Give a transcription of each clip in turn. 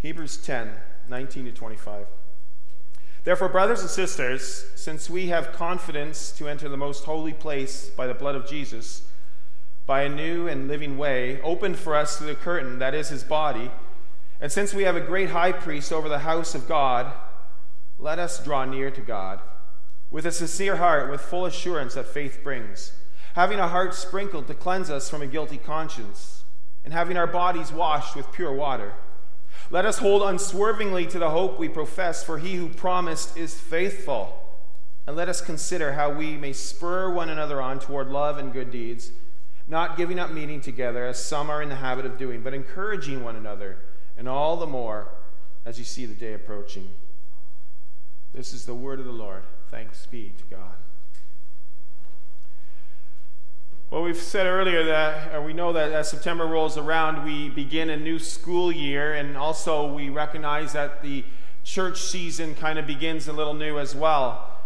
Hebrews 10 19 to 25. Therefore, brothers and sisters, since we have confidence to enter the most holy place by the blood of Jesus, by a new and living way, opened for us through the curtain, that is his body, and since we have a great high priest over the house of God, let us draw near to God with a sincere heart, with full assurance that faith brings, having a heart sprinkled to cleanse us from a guilty conscience, and having our bodies washed with pure water. Let us hold unswervingly to the hope we profess, for he who promised is faithful. And let us consider how we may spur one another on toward love and good deeds, not giving up meeting together, as some are in the habit of doing, but encouraging one another, and all the more as you see the day approaching. This is the word of the Lord. Thanks be to God. Well, we've said earlier that we know that as September rolls around, we begin a new school year, and also we recognize that the church season kind of begins a little new as well.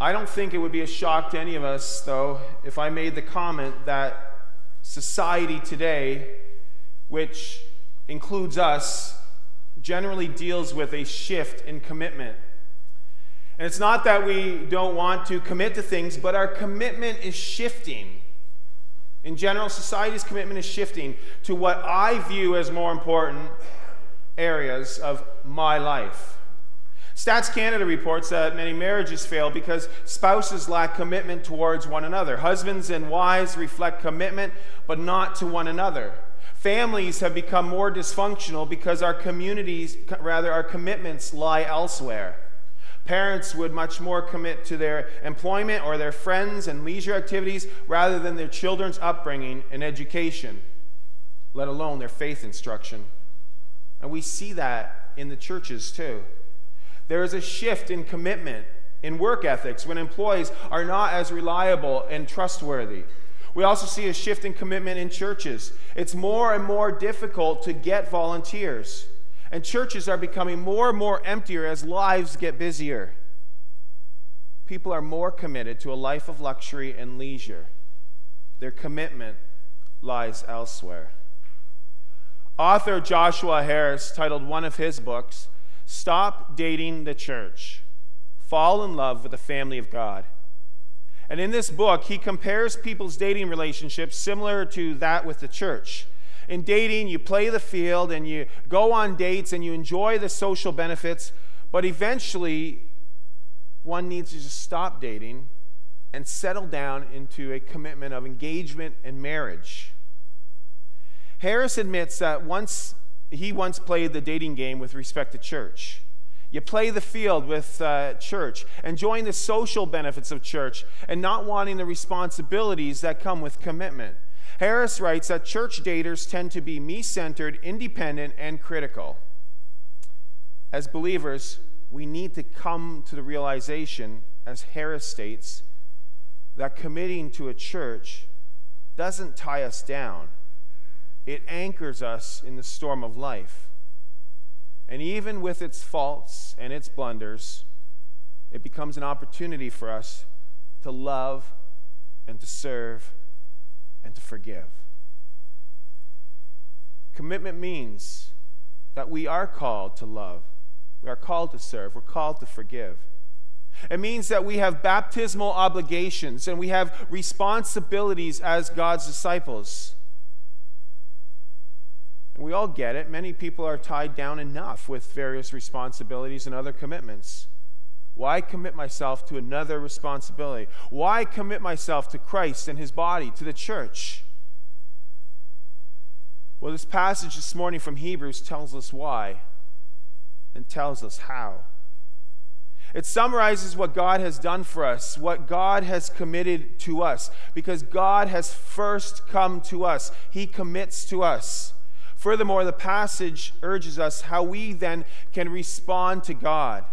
I don't think it would be a shock to any of us, though, if I made the comment that society today, which includes us, generally deals with a shift in commitment and it's not that we don't want to commit to things, but our commitment is shifting. In general, society's commitment is shifting to what I view as more important areas of my life. Stats Canada reports that many marriages fail because spouses lack commitment towards one another. Husbands and wives reflect commitment, but not to one another. Families have become more dysfunctional because our communities, rather, our commitments lie elsewhere. Parents would much more commit to their employment or their friends and leisure activities rather than their children's upbringing and education, let alone their faith instruction. And we see that in the churches too. There is a shift in commitment in work ethics when employees are not as reliable and trustworthy. We also see a shift in commitment in churches. It's more and more difficult to get volunteers. And churches are becoming more and more emptier as lives get busier. People are more committed to a life of luxury and leisure. Their commitment lies elsewhere. Author Joshua Harris titled one of his books, Stop Dating the Church Fall in Love with the Family of God. And in this book, he compares people's dating relationships similar to that with the church in dating, you play the field and you go on dates and you enjoy the social benefits, but eventually one needs to just stop dating and settle down into a commitment of engagement and marriage. Harris admits that once he once played the dating game with respect to church. You play the field with uh, church, enjoying the social benefits of church, and not wanting the responsibilities that come with commitment. Harris writes that church daters tend to be me centered, independent, and critical. As believers, we need to come to the realization, as Harris states, that committing to a church doesn't tie us down, it anchors us in the storm of life. And even with its faults and its blunders, it becomes an opportunity for us to love and to serve and to forgive. Commitment means that we are called to love, we are called to serve, we're called to forgive. It means that we have baptismal obligations and we have responsibilities as God's disciples. And we all get it. Many people are tied down enough with various responsibilities and other commitments. Why commit myself to another responsibility? Why commit myself to Christ and his body, to the church? Well, this passage this morning from Hebrews tells us why and tells us how. It summarizes what God has done for us, what God has committed to us, because God has first come to us. He commits to us. Furthermore, the passage urges us how we then can respond to God.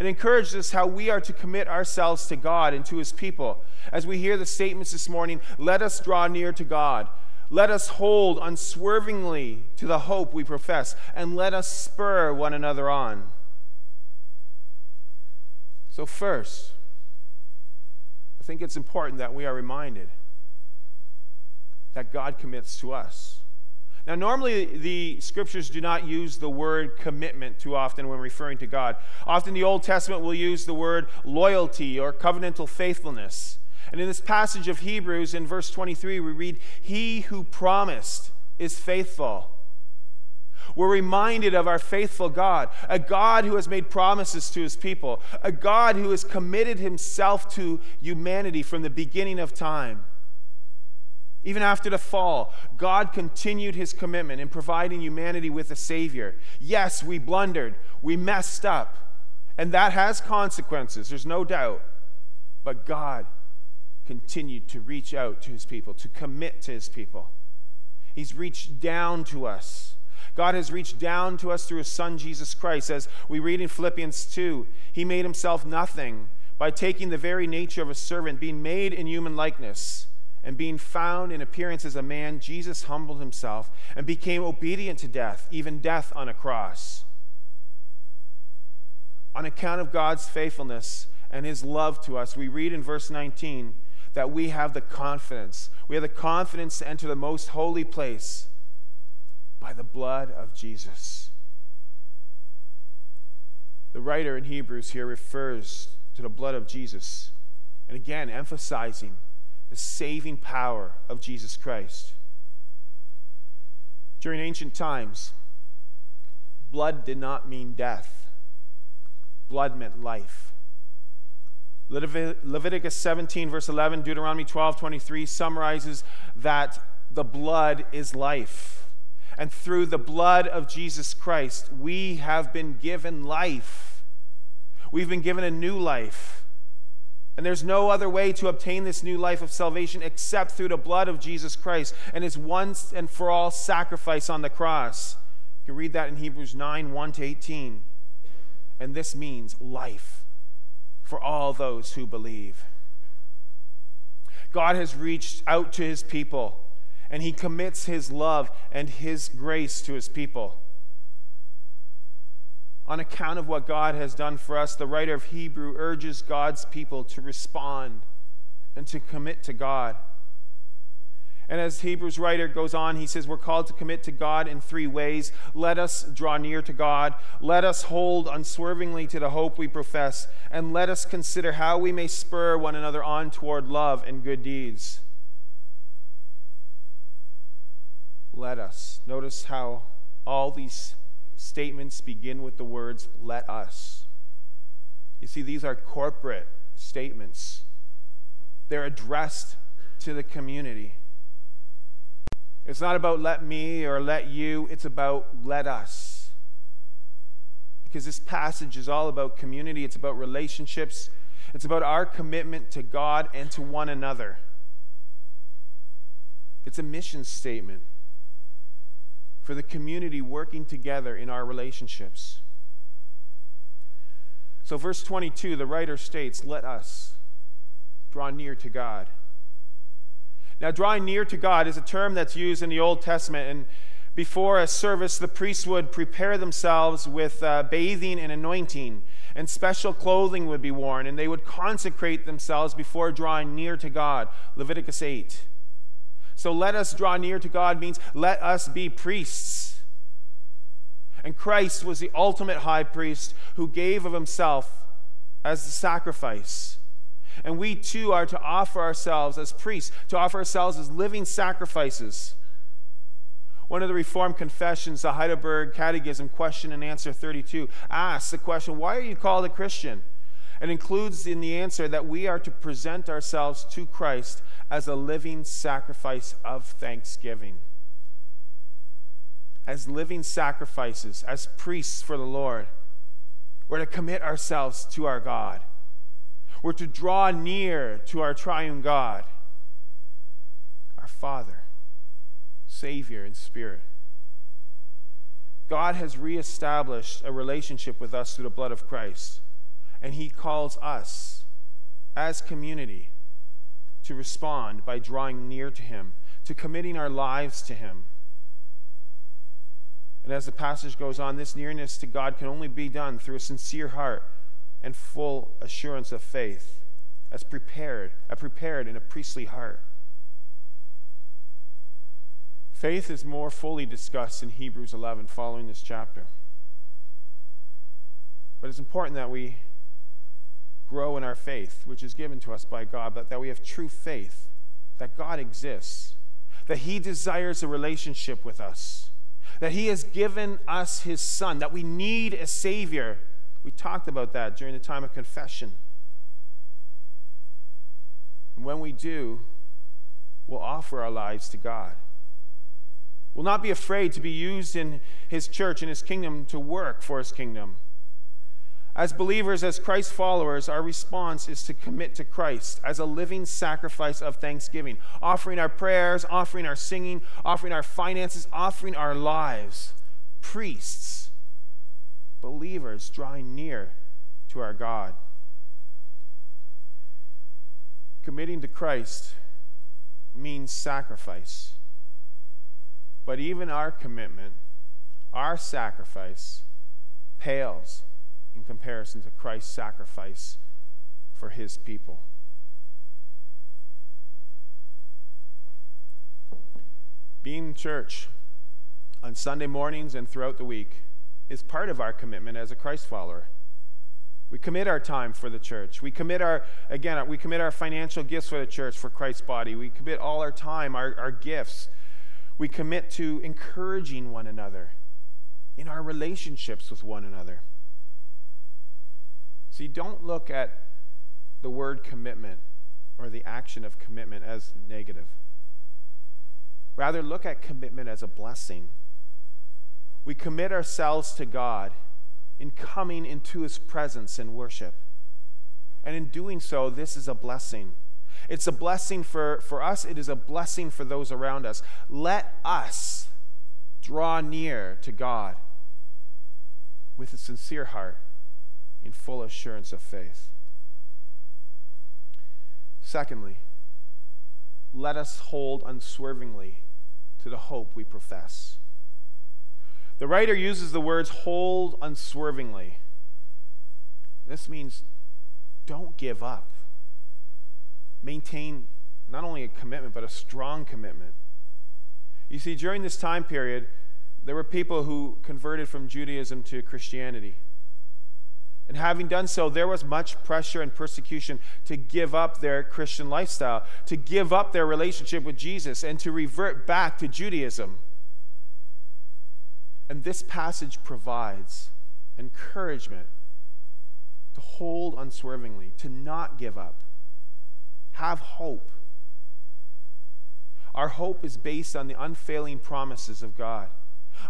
It encourages us how we are to commit ourselves to God and to his people. As we hear the statements this morning, let us draw near to God. Let us hold unswervingly to the hope we profess, and let us spur one another on. So, first, I think it's important that we are reminded that God commits to us. Now, normally the scriptures do not use the word commitment too often when referring to God. Often the Old Testament will use the word loyalty or covenantal faithfulness. And in this passage of Hebrews, in verse 23, we read, He who promised is faithful. We're reminded of our faithful God, a God who has made promises to his people, a God who has committed himself to humanity from the beginning of time. Even after the fall, God continued his commitment in providing humanity with a Savior. Yes, we blundered, we messed up, and that has consequences, there's no doubt. But God continued to reach out to his people, to commit to his people. He's reached down to us. God has reached down to us through his Son, Jesus Christ. As we read in Philippians 2, he made himself nothing by taking the very nature of a servant, being made in human likeness and being found in appearance as a man, Jesus humbled himself and became obedient to death, even death on a cross. On account of God's faithfulness and his love to us, we read in verse 19 that we have the confidence. We have the confidence to enter the most holy place by the blood of Jesus. The writer in Hebrews here refers to the blood of Jesus, and again, emphasizing the saving power of Jesus Christ. During ancient times, blood did not mean death, blood meant life. Leviticus 17, verse 11, Deuteronomy 12, 23 summarizes that the blood is life. And through the blood of Jesus Christ, we have been given life. We've been given a new life. And there's no other way to obtain this new life of salvation except through the blood of Jesus Christ and his once and for all sacrifice on the cross. You can read that in Hebrews 9 1 to 18. And this means life for all those who believe. God has reached out to his people, and he commits his love and his grace to his people on account of what God has done for us, the writer of Hebrew urges God's people to respond and to commit to God. And as Hebrews writer goes on, he says, We're called to commit to God in three ways. Let us draw near to God. Let us hold unswervingly to the hope we profess. And let us consider how we may spur one another on toward love and good deeds. Let us. Notice how all these statements begin with the words, let us. You see, these are corporate statements, they're addressed to the community. It's not about let me or let you, it's about let us. Because this passage is all about community, it's about relationships, it's about our commitment to God and to one another. It's a mission statement for the community working together in our relationships. So, verse 22, the writer states, Let us draw near to God. Now, drawing near to God is a term that's used in the Old Testament. And before a service, the priests would prepare themselves with uh, bathing and anointing, and special clothing would be worn, and they would consecrate themselves before drawing near to God. Leviticus 8. So let us draw near to God means let us be priests. And Christ was the ultimate high priest who gave of himself as the sacrifice. And we too are to offer ourselves as priests, to offer ourselves as living sacrifices. One of the Reformed confessions, the Heidelberg Catechism, question and answer 32, asks the question, Why are you called a Christian? And includes in the answer that we are to present ourselves to Christ as a living sacrifice of thanksgiving. As living sacrifices, as priests for the Lord, we're to commit ourselves to our God. We're to draw near to our triune God, our Father, Savior, and Spirit. God has reestablished a relationship with us through the blood of Christ. And he calls us as community to respond by drawing near to him, to committing our lives to him. And as the passage goes on, this nearness to God can only be done through a sincere heart and full assurance of faith, as prepared, a prepared in a priestly heart. Faith is more fully discussed in Hebrews 11 following this chapter. But it's important that we grow in our faith, which is given to us by God, but that we have true faith that God exists, that He desires a relationship with us, that He has given us His Son, that we need a Savior. We talked about that during the time of confession. And when we do, we'll offer our lives to God We'll not be afraid to be used in his church and his kingdom to work for his kingdom. As believers, as Christ followers, our response is to commit to Christ as a living sacrifice of thanksgiving, offering our prayers, offering our singing, offering our finances, offering our lives. Priests, believers drawing near to our God. Committing to Christ means sacrifice. But even our commitment, our sacrifice, pales in comparison to Christ's sacrifice for his people. Being church on Sunday mornings and throughout the week is part of our commitment as a Christ follower. We commit our time for the church. We commit our, again, we commit our financial gifts for the church, for Christ's body. We commit all our time, our, our gifts we commit to encouraging one another in our relationships with one another. See, don't look at the word commitment or the action of commitment as negative. Rather, look at commitment as a blessing. We commit ourselves to God in coming into His presence in worship. And in doing so, this is a blessing. It's a blessing for, for us, it is a blessing for those around us. Let us draw near to God with a sincere heart in full assurance of faith. Secondly, let us hold unswervingly to the hope we profess. The writer uses the words hold unswervingly. This means don't give up maintain not only a commitment, but a strong commitment. You see, during this time period, there were people who converted from Judaism to Christianity. And having done so, there was much pressure and persecution to give up their Christian lifestyle, to give up their relationship with Jesus, and to revert back to Judaism. And this passage provides encouragement to hold unswervingly, to not give up have hope. Our hope is based on the unfailing promises of God.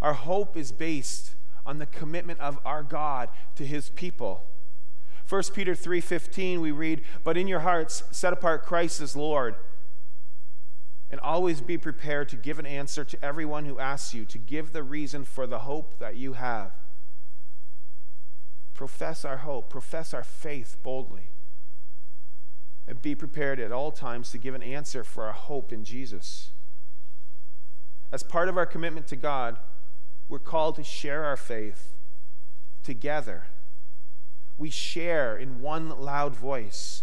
Our hope is based on the commitment of our God to his people. 1 Peter 3:15 we read, "But in your hearts set apart Christ as Lord, and always be prepared to give an answer to everyone who asks you, to give the reason for the hope that you have." Profess our hope, profess our faith boldly and be prepared at all times to give an answer for our hope in Jesus. As part of our commitment to God, we're called to share our faith together. We share in one loud voice.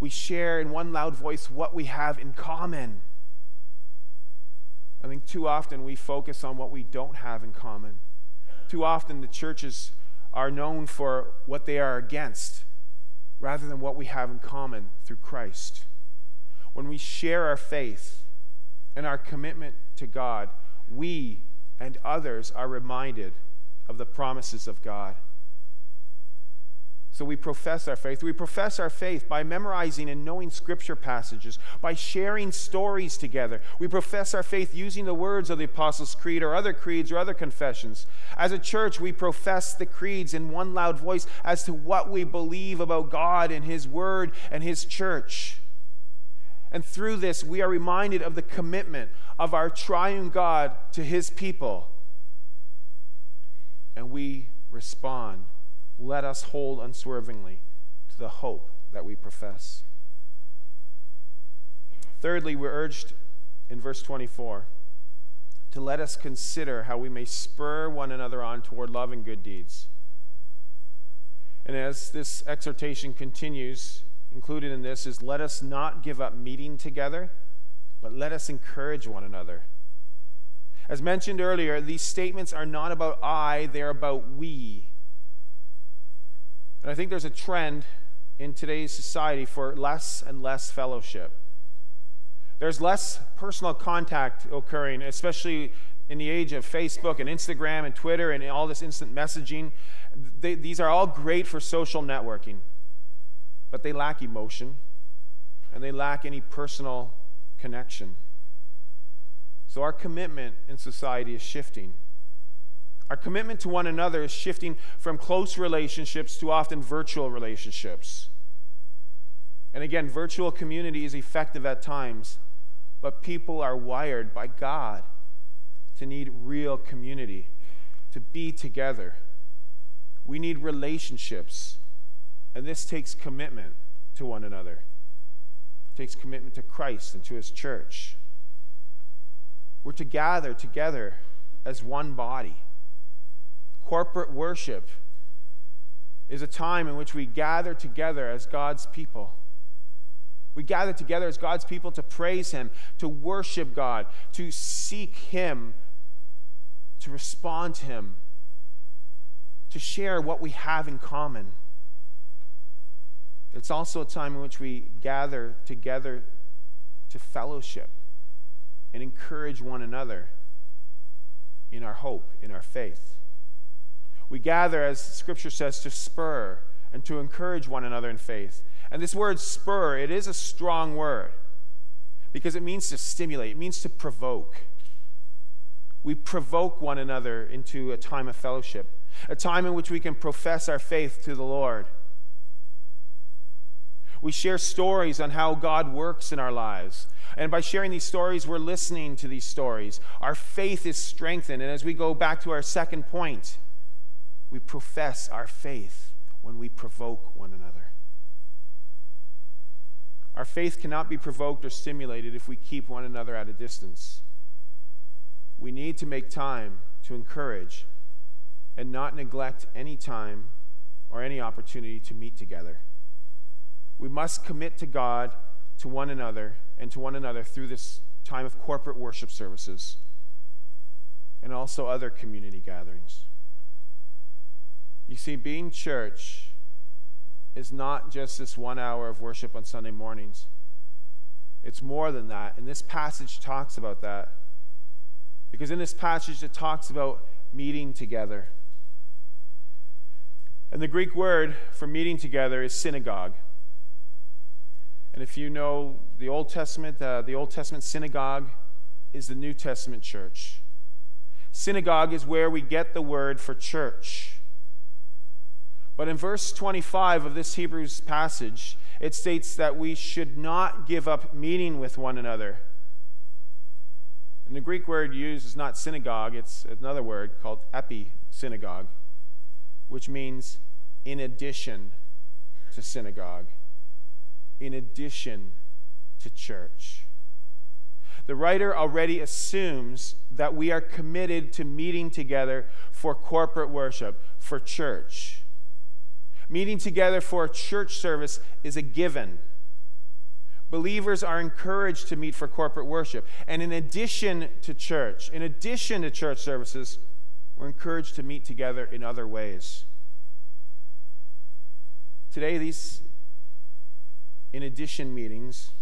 We share in one loud voice what we have in common. I think too often we focus on what we don't have in common. Too often the churches are known for what they are against rather than what we have in common through Christ. When we share our faith and our commitment to God, we and others are reminded of the promises of God. So we profess our faith. We profess our faith by memorizing and knowing scripture passages, by sharing stories together. We profess our faith using the words of the Apostles' Creed or other creeds or other confessions. As a church, we profess the creeds in one loud voice as to what we believe about God and His Word and His church. And through this, we are reminded of the commitment of our triune God to His people. And we respond let us hold unswervingly to the hope that we profess. Thirdly, we're urged in verse 24 to let us consider how we may spur one another on toward love and good deeds. And as this exhortation continues, included in this is let us not give up meeting together, but let us encourage one another. As mentioned earlier, these statements are not about I, they're about we. And I think there's a trend in today's society for less and less fellowship. There's less personal contact occurring, especially in the age of Facebook and Instagram and Twitter and all this instant messaging. They, these are all great for social networking, but they lack emotion and they lack any personal connection. So our commitment in society is shifting. Our commitment to one another is shifting from close relationships to often virtual relationships. And again, virtual community is effective at times, but people are wired by God to need real community, to be together. We need relationships, and this takes commitment to one another. It takes commitment to Christ and to his church. We're to gather together as one body. Corporate worship is a time in which we gather together as God's people. We gather together as God's people to praise Him, to worship God, to seek Him, to respond to Him, to share what we have in common. It's also a time in which we gather together to fellowship and encourage one another in our hope, in our faith. We gather, as Scripture says, to spur and to encourage one another in faith. And this word spur, it is a strong word because it means to stimulate, it means to provoke. We provoke one another into a time of fellowship, a time in which we can profess our faith to the Lord. We share stories on how God works in our lives, and by sharing these stories, we're listening to these stories. Our faith is strengthened. And as we go back to our second point, we profess our faith when we provoke one another. Our faith cannot be provoked or stimulated if we keep one another at a distance. We need to make time to encourage and not neglect any time or any opportunity to meet together. We must commit to God, to one another, and to one another through this time of corporate worship services and also other community gatherings. You see, being church is not just this one hour of worship on Sunday mornings. It's more than that. And this passage talks about that. Because in this passage, it talks about meeting together. And the Greek word for meeting together is synagogue. And if you know the Old Testament, uh, the Old Testament synagogue is the New Testament church. Synagogue is where we get the word for church. But in verse 25 of this Hebrews passage, it states that we should not give up meeting with one another. And the Greek word used is not synagogue, it's another word called epi synagogue, which means in addition to synagogue in addition to church. The writer already assumes that we are committed to meeting together for corporate worship, for church. Meeting together for a church service is a given. Believers are encouraged to meet for corporate worship. And in addition to church, in addition to church services, we're encouraged to meet together in other ways. Today, these in addition meetings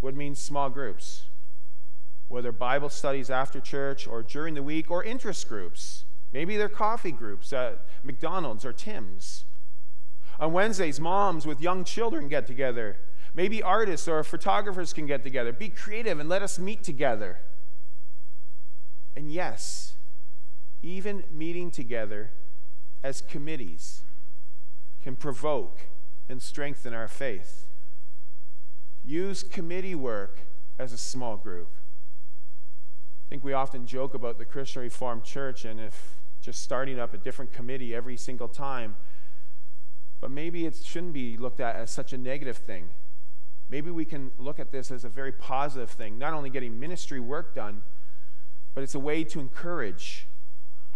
would mean small groups, whether Bible studies after church or during the week or interest groups. Maybe they're coffee groups at McDonald's or Tim's. On Wednesdays, moms with young children get together. Maybe artists or photographers can get together. Be creative and let us meet together. And yes, even meeting together as committees can provoke and strengthen our faith. Use committee work as a small group. I think we often joke about the Christian Reformed Church and if just starting up a different committee every single time. But maybe it shouldn't be looked at as such a negative thing. Maybe we can look at this as a very positive thing, not only getting ministry work done, but it's a way to encourage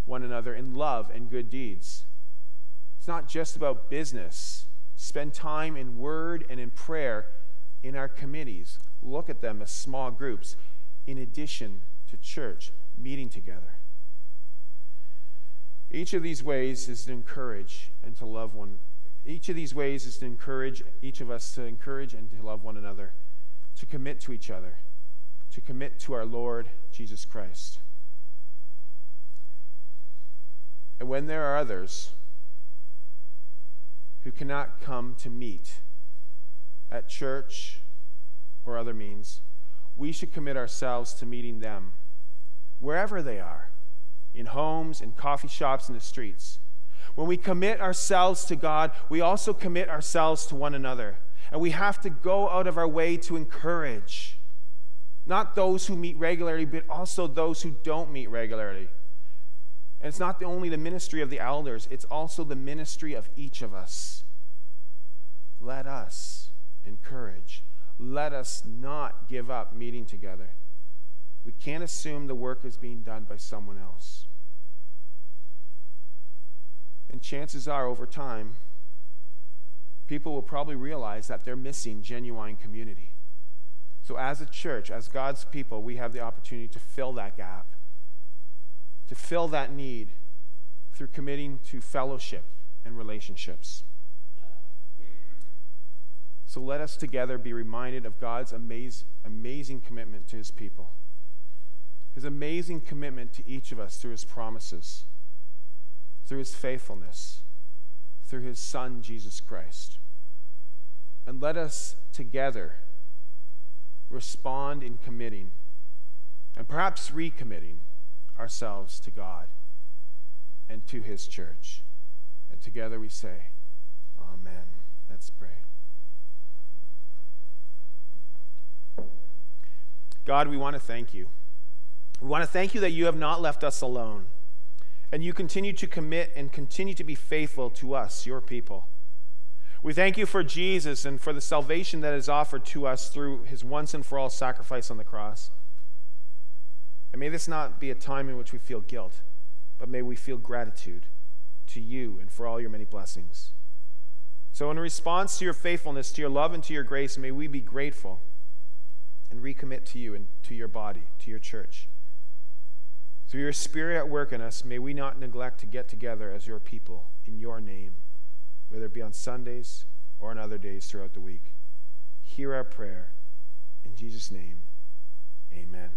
one another in love and good deeds. It's not just about business spend time in word and in prayer in our committees. Look at them as small groups in addition to church, meeting together. Each of these ways is to encourage and to love one. Each of these ways is to encourage each of us to encourage and to love one another, to commit to each other, to commit to our Lord Jesus Christ. And when there are others who cannot come to meet at church or other means, we should commit ourselves to meeting them wherever they are in homes, in coffee shops, in the streets. When we commit ourselves to God, we also commit ourselves to one another. And we have to go out of our way to encourage not those who meet regularly, but also those who don't meet regularly. And it's not only the ministry of the elders, it's also the ministry of each of us. Let us encourage. Let us not give up meeting together. We can't assume the work is being done by someone else. And chances are, over time, people will probably realize that they're missing genuine community. So, as a church, as God's people, we have the opportunity to fill that gap, to fill that need through committing to fellowship and relationships. So, let us together be reminded of God's amaz- amazing commitment to his people, his amazing commitment to each of us through his promises, through his faithfulness, through his Son, Jesus Christ. And let us together respond in committing and perhaps recommitting ourselves to God and to His church. And together we say, Amen. Let's pray. God, we want to thank you. We want to thank you that you have not left us alone. And you continue to commit and continue to be faithful to us, your people. We thank you for Jesus and for the salvation that is offered to us through his once and for all sacrifice on the cross. And may this not be a time in which we feel guilt, but may we feel gratitude to you and for all your many blessings. So, in response to your faithfulness, to your love, and to your grace, may we be grateful and recommit to you and to your body, to your church. Through your Spirit at work in us, may we not neglect to get together as your people in your name whether it be on Sundays or on other days throughout the week. Hear our prayer. In Jesus' name, amen.